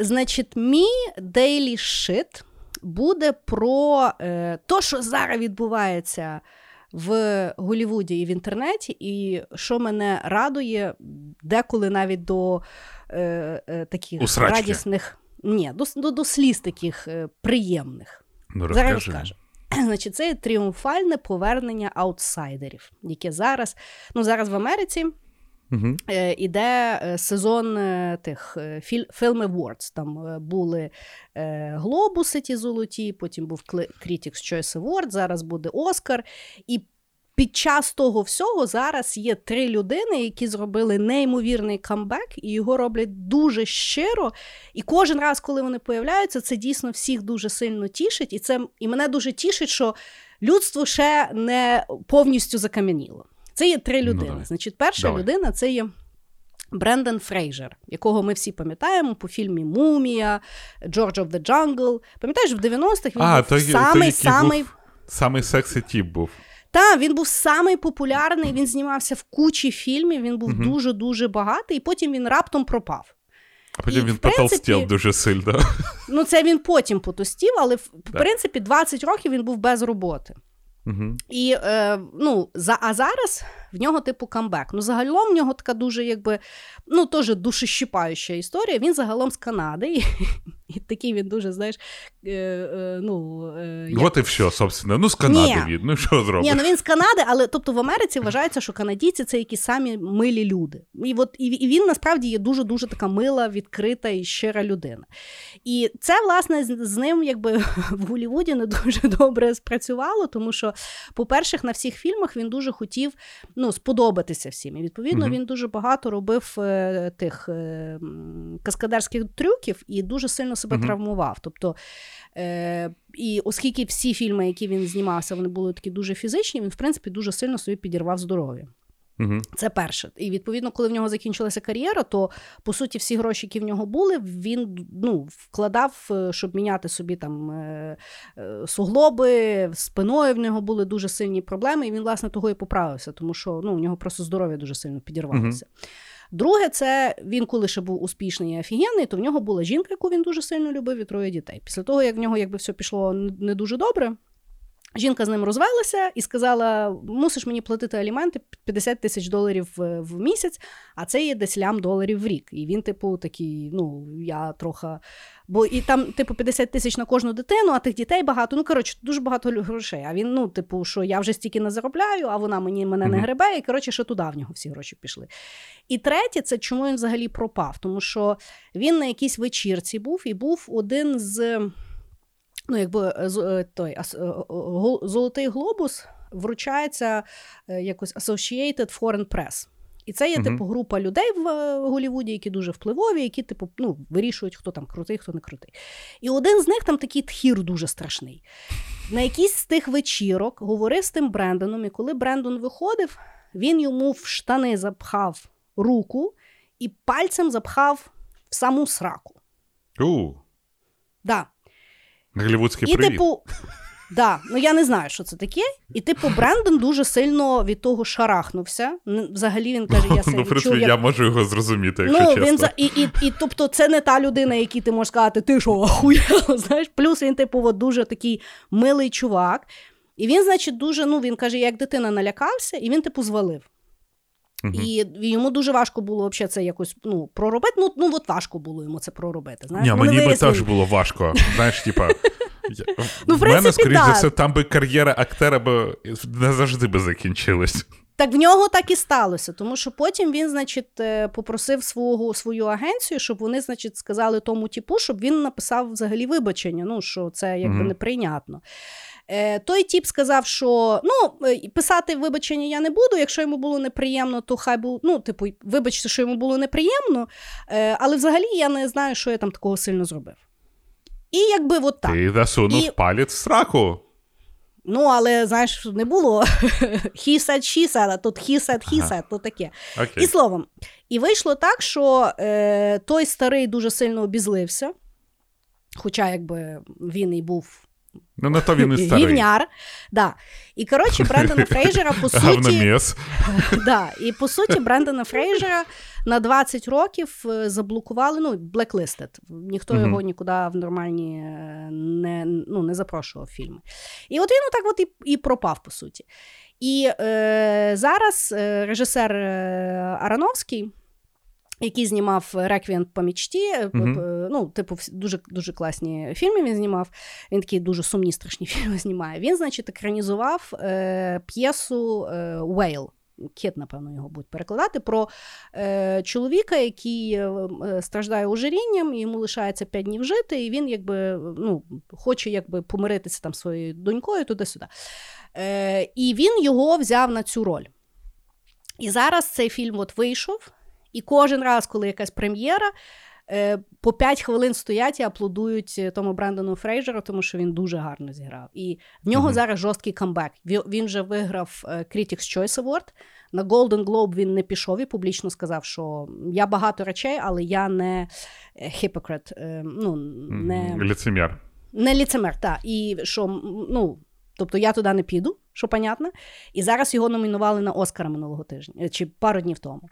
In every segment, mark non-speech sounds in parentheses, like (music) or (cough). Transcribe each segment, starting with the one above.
Значить, мій Daily Shit буде про е, то, що зараз відбувається в Голівуді і в інтернеті, і що мене радує, деколи навіть до е, е, таких Усрачки. радісних, ні, до, до, до сліз таких е, приємних. Ну, Зараз розкажу. (clears throat) Значить, це тріумфальне повернення аутсайдерів, яке зараз, ну зараз в Америці Е, іде е, сезон е, тих Film Awards. Там були глобуси ті золоті, потім був Critics' Choice Award, зараз буде Оскар. І під час того всього зараз є три людини, які зробили неймовірний камбек, і його роблять дуже щиро. І кожен раз, коли вони появляються, це дійсно всіх дуже сильно тішить. І це і мене дуже тішить, що людство ще не повністю закам'яніло. Це є три Ну, людини. давай. Значить, перша Давай. людина це є. Брендон Фрейжер, якого ми всі пам'ятаємо по фільмі Мумія, George of the Jungle. Пам'ятаєш, в 90-х він А, був той, той, самий, який самий був, самий сексі тіп був. та, він був самий популярний, він знімався в кучі фільмів, він був Мгм. дуже-дуже багатий, і потім він раптом пропав. А потім І, він принципі- потолстів дуже сильно. Ну, це він потім потустів, але в в принципі 20 років він був без роботи. Угу. І е, ну, за, а зараз в нього типу камбек. Ну, загалом в нього така дуже, якби, ну, теж душещипаюча історія. Він загалом з Канади, (laughs) і, і такий він дуже, знаєш, е, е, ну, е, як- От і все, собственно. Ну, з Канади Ні. він. Ну, що зробиш? Ні, ну він з Канади, але тобто в Америці вважається, що канадійці це якісь самі милі люди. І от і, і він насправді є дуже дуже така мила, відкрита і щира людина. І це, власне, з, з ним якби (laughs) в Голлівуді не дуже добре спрацювало, тому що, по-перше, на всіх фільмах він дуже хотів ну, сподобатися всім. І відповідно Мгм. він дуже багато робив е, тих е, каскадерських трюків і дуже сильно себе Мгм. травмував. Тобто Е, і оскільки всі фільми, які він знімався, вони були такі дуже фізичні, він, в принципі, дуже сильно собі підірвав здоров'я. Угу. Це перше. І відповідно, коли в нього закінчилася кар'єра, то по суті всі гроші, які в нього були, він ну, вкладав, е, щоб міняти собі там е, е, суглоби, спиною в нього були дуже сильні проблеми, і він, власне, того і поправився, тому що ну, у нього просто здоров'я дуже сильно підірвалося. Друге, це він, коли ще був успішний і офігенний, то в нього була жінка, яку він дуже сильно любив, і троє дітей. Після того, як в нього якби все пішло не дуже добре, жінка з ним розвелася і сказала: мусиш мені платити аліменти 50 тисяч доларів в, в місяць, а це є десь лям доларів в рік. І він, типу, такий, ну, я трохи. Бо і там, типу, 50 тисяч на кожну дитину, а тих дітей багато. Ну, коротше, дуже багато грошей. А він, ну, типу, що я вже стільки не заробляю, а вона мені мене не гребе, і коротше, ще туди в нього всі гроші пішли. І третє, це чому він взагалі пропав? Тому що він на якійсь вечірці був і був один з. Ну, якби е, е, той е, золотий глобус вручається якось Associated Foreign Press. І це є, Мгм. типу, група людей в Голлівуді, які дуже впливові, які, типу, ну, вирішують, хто там крутий, хто не крутий. І один з них там такий тхір дуже страшний. На якійсь з тих вечірок говорив з тим Брендоном, і коли Брендон виходив, він йому в штани запхав руку і пальцем запхав в саму сраку. У, Да. Голівудський І, привіт. типу, да, ну я не знаю, що це таке. І, типу, Брендон дуже сильно від того шарахнувся. Взагалі він каже, я себе (laughs) ну, відчув, як... я можу його зрозуміти, якщо Ну, чесно. він за... і, і, і, тобто, це не та людина, якій ти можеш сказати, ти що, охуєла, (laughs) знаєш? Плюс він, типу, от дуже такий милий чувак. І він, значить, дуже, ну, він каже, як дитина налякався, і він, типу, звалив. Мгм. І йому дуже важко було взагалі це якось ну, проробити. Ну, ну от важко було йому це проробити. Знаєш? Ні, Вони мені би теж було важко. Знаєш, типа. Ну, в мене, скоріш за все, там би кар'єра актера би не завжди би закінчилась. Так в нього так і сталося, тому що потім він, значить, е, попросив свого, свою агенцію, щоб вони, значить, сказали тому типу, щоб він написав взагалі вибачення. Ну, що це якби неприйнятно. Е, той тіп сказав, що ну, е, писати вибачення я не буду. Якщо йому було неприємно, то хай було. Ну, типу, вибачте, що йому було неприємно, е, але взагалі я не знаю, що я там такого сильно зробив. І якби от так. Ти засунув І- палець в сраку. Ну, але знаєш, не було (laughs) he said, she said, а тут he said, he Ага. said, то таке. Окей. І словом, і вийшло так, що е, той старий дуже сильно обізлився, хоча якби він і був Ну, на то він і старий. гівняр. Да. І коротше, Брендона (laughs) Фрейжера, по суті, (laughs) да, і по суті, Брендона Фрейжера на 20 років е, заблокували, ну, blacklisted. Ніхто Мгм. його нікуди в нормальні е, не, ну, не запрошував фільми. І от він отак от і, і пропав, по суті. І е, зараз е, режисер е, Арановський. Який знімав Реквієнт по мічті, е, п- ну, типу, дуже, дуже класні фільми він знімав. Він такі дуже сумні, страшні (laughs) фільми знімає. Він, значить, екранізував е, п'єсу е, Whale. Кіт, напевно, його будуть перекладати про е, чоловіка, який е, е, страждає ожирінням, і йому лишається 5 днів жити, і він якби ну, хоче якби помиритися там своєю донькою туди-сюди. Е, і він його взяв на цю роль. І зараз цей фільм от вийшов, і кожен раз, коли якась прем'єра, е, по 5 хвилин стоять і аплодують е, тому Брендону Фрейжеру, тому що він дуже гарно зіграв. І в нього Мгм. зараз жорсткий камбек. Він, вже виграв е, Critics' Choice Award. На Golden Globe він не пішов і публічно сказав, що я багато речей, але я не е, ну, не, Ліцемір. не ліцемер, так. І що, ну, тобто я туди не піду, що понятно. І зараз його номінували на Оскара минулого тижня, е, чи пару днів тому.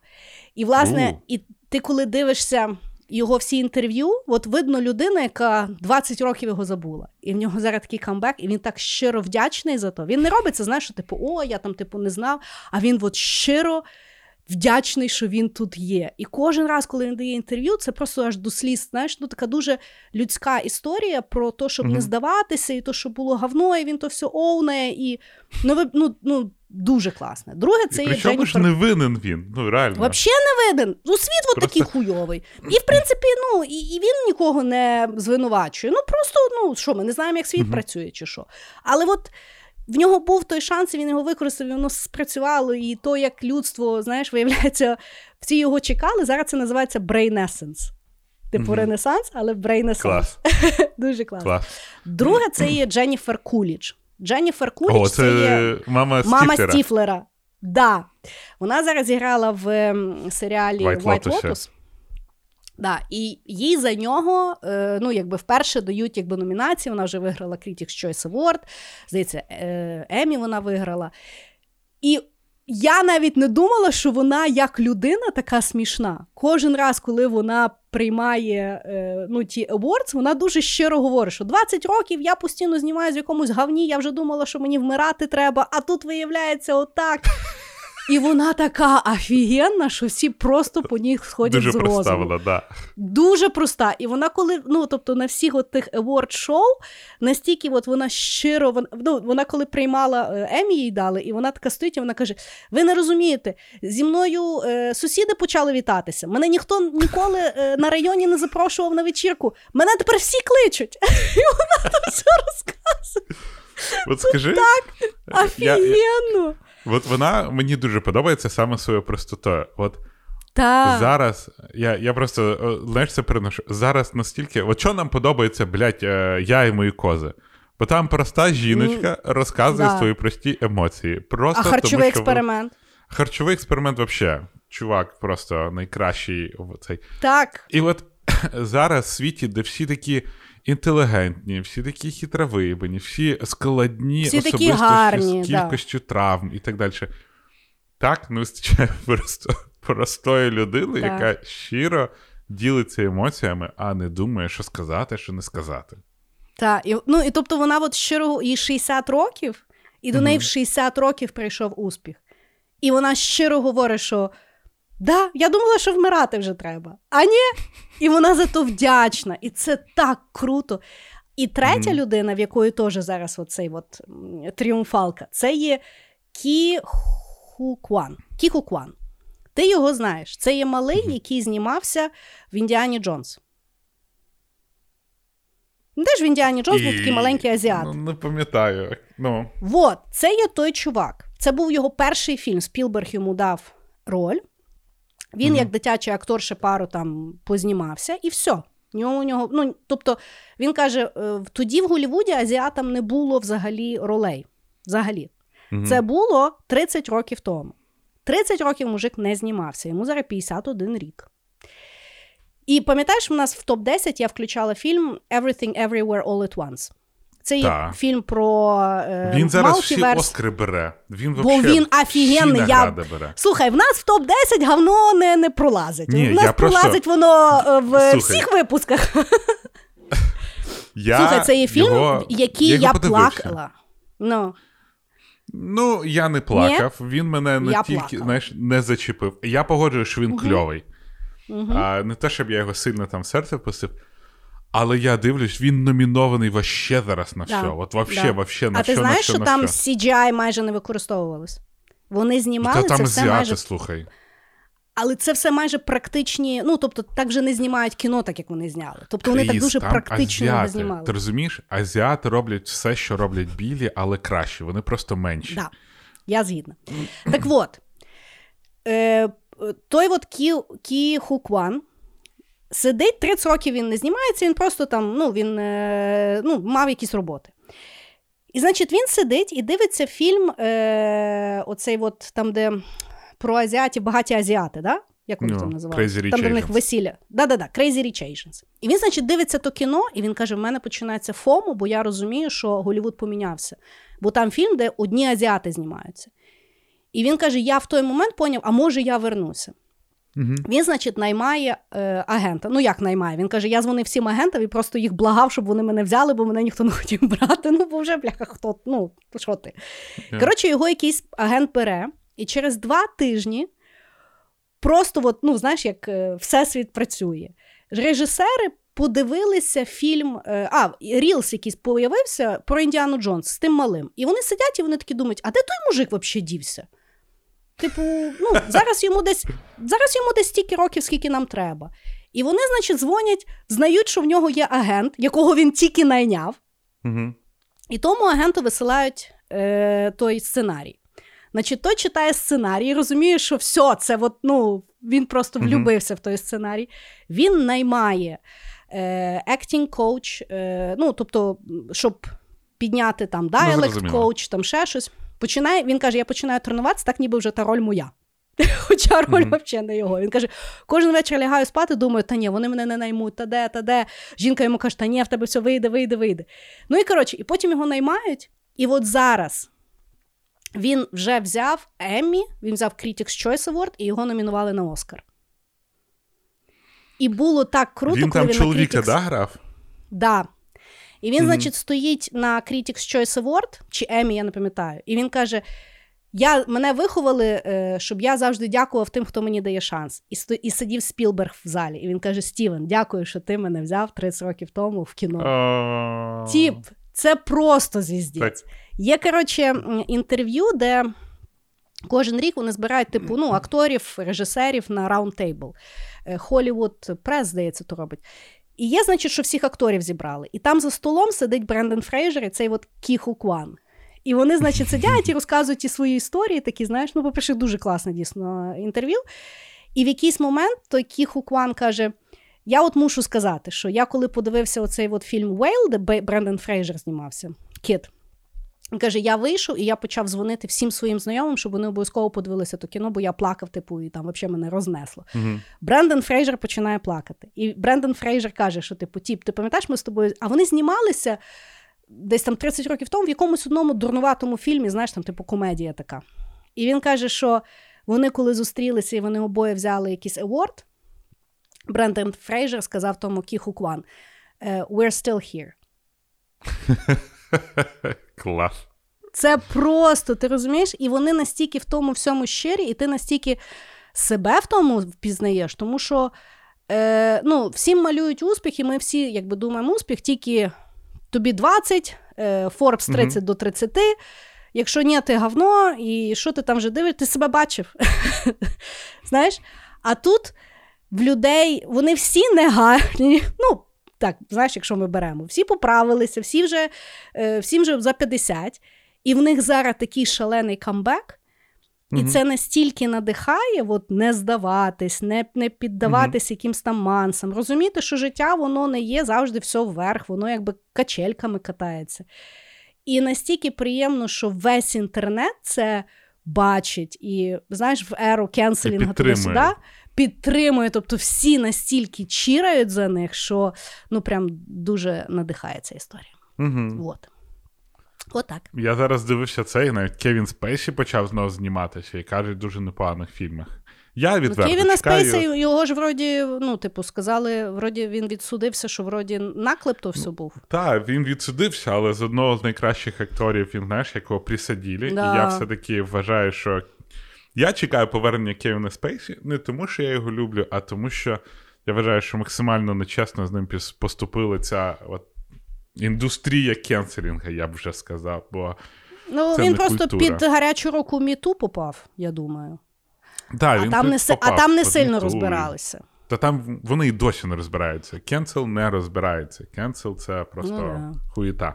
І, власне, mm. і ти коли дивишся його всі інтерв'ю, от видно людина, яка 20 років його забула. І в нього зараз такий камбек, і він так щиро вдячний за то. Він не робить це, знаєш, що типу, о, я там типу не знав. А він от щиро вдячний, що він тут є. І кожен раз, коли він дає інтерв'ю, це просто аж до сліз. Знаєш, ну така дуже людська історія про те, щоб Мгм. не здаватися, і то, що було говно, і він то все овне, і ну, ви- ну, ну дуже класне. Друге, це І є Причому ж не винен він. Ну, реально. Вообще не виден. Ну, світ от Просто- такий хуйовий. І, в принципі, ну, і, і він нікого не звинувачує. Ну, просто, ну, що, ми не знаємо, як світ Мгм. працює чи що. Але от в нього був той шанс, і він його використав, і воно спрацювало. І то, як людство, знаєш, виявляється, всі його чекали. Зараз це називається brain essence. Типу Мгм. ренесанс, але brain essence. Клас. (laughs) Дуже класно. Клас. Друге, це є Дженніфер Кулідж. Дженніфер Кулідж О, це, це мама Мама Стіфлера. Стіфлера. Да. Вона зараз зіграла в ем, серіалі White White, Lotus. Lotus. Да, і їй за нього, е, ну, якби вперше дають якби, номінації. Вона вже виграла Critics' Choice Award, здається, е, Емі вона виграла. І я навіть не думала, що вона як людина така смішна. Кожен раз, коли вона приймає е, ну, ті awards, вона дуже щиро говорить, що 20 років я постійно знімаюся в якомусь гавні, я вже думала, що мені вмирати треба, а тут виявляється отак. І вона така офігенна, що всі просто по ній сходять Дуже з розуму. проставила, да. Дуже проста. І вона, коли ну тобто на всіх от тих award шоу настільки от вона щиро, вона, ну, вона коли приймала е, Емі їй дали, і вона така стоїть, і вона каже: Ви не розумієте, зі мною е, сусіди почали вітатися. Мене ніхто ніколи е, на районі не запрошував на вечірку. Мене тепер всі кличуть. (laughs) І вона там все розказує. От скажи. я- я- Офігенно. От вона мені дуже подобається саме своєю простотою. От Так. зараз я, я просто знаєш, це переношу. Зараз настільки, от що нам подобається, блядь, е, я і мої кози. Бо там проста жіночка розказує да. свої прості емоції. Просто А харчовий тому, що експеримент. Харчовий експеримент взагалі. Чувак, просто найкращий в цей. Так. І от (clears throat) зараз в світі, де всі такі інтелігентні, всі такі хитровибані, всі складні Всі такі гарні, з да. кількістю травм і так далі. Так не вистачає (laughs) просто простої людини, Так. яка щиро ділиться емоціями, а не думає, що сказати, що не сказати. Так, і, ну і тобто вона от щиро їй 60 років, і до Мгм. неї в 60 років прийшов успіх. І вона щиро говорить, що да, я думала, що вмирати вже треба. А ні. І вона за то вдячна. І це так круто. І третя Мгм. людина, в якої теж зараз оцей от тріумфалка, це є Кі Хукван. Кі Хукван. Ти його знаєш. Це є малий, який знімався в Індіані Джонс. Ну, Теж в Індіані Джонс був такий маленький азіат. Ну, не пам'ятаю. Ну, Вот, це є той чувак. Це був його перший фільм. Спілберг йому дав роль. Він, Мгм. як дитячий актор, ще пару там познімався, і все. Нього, нього, ну, тобто, він каже: е, тоді в Голлівуді азіатам не було взагалі ролей. Взагалі. мгм. Це було 30 років тому. 30 років мужик не знімався, йому зараз 51 рік. І пам'ятаєш, у нас в топ-10 я включала фільм Everything Everywhere All at Once. Це є фільм про е, Він зараз всі мультиверс. Оскари бере. Він Бо він офігенний. Я... бере. Слухай, в нас в топ-10 говно не, не пролазить. Ні, в нас я просто- пролазить воно е, в Слухай. всіх випусках. Я Слухай, це є фільм, його- який я я, плакала. Ну, Ну, я не плакав. Він мене не Я тільки знаєш, не зачепив. Я погоджую, що він кльовий. угу. А, не те, щоб я його сильно там серце впустив. Але я дивлюсь, він номінований вообще зараз на Да, все. От вообще, да. вообще на а все, ти знаєш, на все, що на там все. CGI майже не використовувалось? Вони знімали Та це там все азіати, майже. слухай. Але це все майже практичні. Ну, тобто, так вже не знімають кіно, так як вони зняли. Тобто вони так дуже там практично азіати. знімали. Ти розумієш, азіати роблять все, що роблять білі, але краще. Вони просто менші. Да, я згідна. Так от, е, той от Кі, Кі Хукван сидить 30 років він не знімається, він просто там, ну, він е, ну, мав якісь роботи. І, значить, він сидить і дивиться фільм, е, оцей от там, де про азіатів, багаті азіати, да? Як вони Ну, там Rich Там, де в них весілля. Да-да-да, Crazy Rich Asians. І він, значить, дивиться то кіно, і він каже: в мене починається FOMO, бо я розумію, що Голлівуд помінявся. Бо там фільм, де одні азіати знімаються. І він каже: я в той момент поняв, а може я вернуся. Угу. Він, значить, наймає е, агента. Ну, як наймає? Він каже: я дзвонив всім агентам і просто їх благав, щоб вони мене взяли, бо мене ніхто не (laughs) хотів брати. Ну, бо вже бляха, хто? Ну, що ти? Yeah. Коротше, його якийсь агент бере, і через два тижні просто, от, ну, знаєш, як е, всесвіт працює. Режисери подивилися фільм. е, а, Рілс якийсь появився про Індіану Джонс з тим малим. І вони сидять і вони такі думають: а де той мужик взагалі дівся? Типу, ну, зараз йому десь зараз йому десь стільки років, скільки нам треба. І вони, значить, дзвонять, знають, що в нього є агент, якого він тільки найняв, Угу. і тому агенту висилають е, той сценарій. Значить, той читає сценарій, розуміє, що все, це от, ну, він просто влюбився в той сценарій. Він наймає е, acting coach, е, ну, тобто, щоб підняти там dialect зрозуміло. coach, там ще щось. Починає, він каже: я починаю тренуватися, так ніби вже та роль моя. (laughs) Хоча роль Мгм. взагалі не його. Він каже: кожен вечір лягаю спати, думаю, та ні, вони мене не наймуть, та де, та де. Жінка йому каже, та ні, в тебе все вийде, вийде, вийде. Ну і коротше, і потім його наймають, і от зараз він вже взяв Еммі, він взяв Critics' Choice Award і його номінували на Оскар. І було так круто, Він коли там він чоловіка, на Critics... да, грав? Да. І він, значить, стоїть на Critics' Choice Award, чи Еммі, я не пам'ятаю, і він каже: я, мене виховали, е, щоб я завжди дякував тим, хто мені дає шанс. І, сто, і сидів Спілберг в залі. І він каже: Стівен, дякую, що ти мене взяв 30 років тому в кіно. Тіп, це просто звіздець. Є, коротше, інтерв'ю, де кожен рік вони збирають типу ну, акторів, режисерів на раунд-тейбл. Hollywood Press, здається, то робить. І є, значить, що всіх акторів зібрали. І там за столом сидить Брендон Фрейжер і цей от Кіху Куан. І вони, значить, сидять і розказують ті свої історії, такі, знаєш, ну, по-перше, дуже класне дійсно інтерв'ю. І в якийсь момент той Кіху Куан каже: Я от мушу сказати, що я коли подивився оцей от фільм Whale, де Бренден Фрейзер знімався, Кіт. Він каже: я вийшов і я почав дзвонити всім своїм знайомим, щоб вони обов'язково подивилися то кіно, бо я плакав, типу, і там взагалі мене рознесло. Мгм. Брендон Фрейзер починає плакати. І Брендон Фрейзер каже, що типу, тіп, ти пам'ятаєш, ми з тобою. А вони знімалися десь там 30 років тому в якомусь одному дурнуватому фільмі, знаєш, там, типу, комедія така. І він каже, що вони, коли зустрілися і вони обоє взяли якийсь award, Брендон Фрейзер сказав тому Кі Хукван: е, We're still here. (laughs) Клас. Це просто, ти розумієш? І вони настільки в тому всьому щирі, і ти настільки себе в тому впізнаєш, тому що е, ну, всім малюють успіх, і ми всі якби думаємо успіх, тільки тобі 20, е, Forbes 30 до 30. Якщо ні, ти говно, і що ти там вже дивиш, ти себе бачив. (laughs) Знаєш? А тут в людей вони всі не гарні. Ну, так, знаєш, якщо ми беремо, всі поправилися, всі вже, е, всім вже за 50, і в них зараз такий шалений камбек. І Мгм. це настільки надихає, от, не здаватись, не, не піддаватись якимсь там мансам. Розуміти, що життя воно не є завжди все вверх, воно якби качельками катається. І настільки приємно, що весь інтернет це бачить, і знаєш, в еру кенселінга підтримує. туди-сюди підтримує. Тобто всі настільки чірають за них, що ну прям дуже надихає ця історія. Угу. От. Отак. Я зараз дивився це, і навіть Кевін Спейсі почав знову зніматися і кажуть, дуже непоганих фільмах. Я Ну, Кевіна чекаю... Спейсі, його ж вроді, ну, типу, сказали, вроді він відсудився, що вроді наклеп то все був. Так, він відсудився, але з одного з найкращих акторів він знаєш, якого присадили. Да. І я все-таки вважаю, що я чекаю повернення Кевіна Спейсі не тому, що я його люблю, а тому, що я вважаю, що максимально нечесно з ним поступила ця от, індустрія кенселінга, я б вже сказав. Бо Ну, Це він не просто культура. під гарячу руку міту попав, я думаю. да, А він там, не, си- а там не сильно мету, і- розбиралися. Та там вони і досі не розбираються. Cancel не розбирається. Cancel це просто Ну, да. хуєта.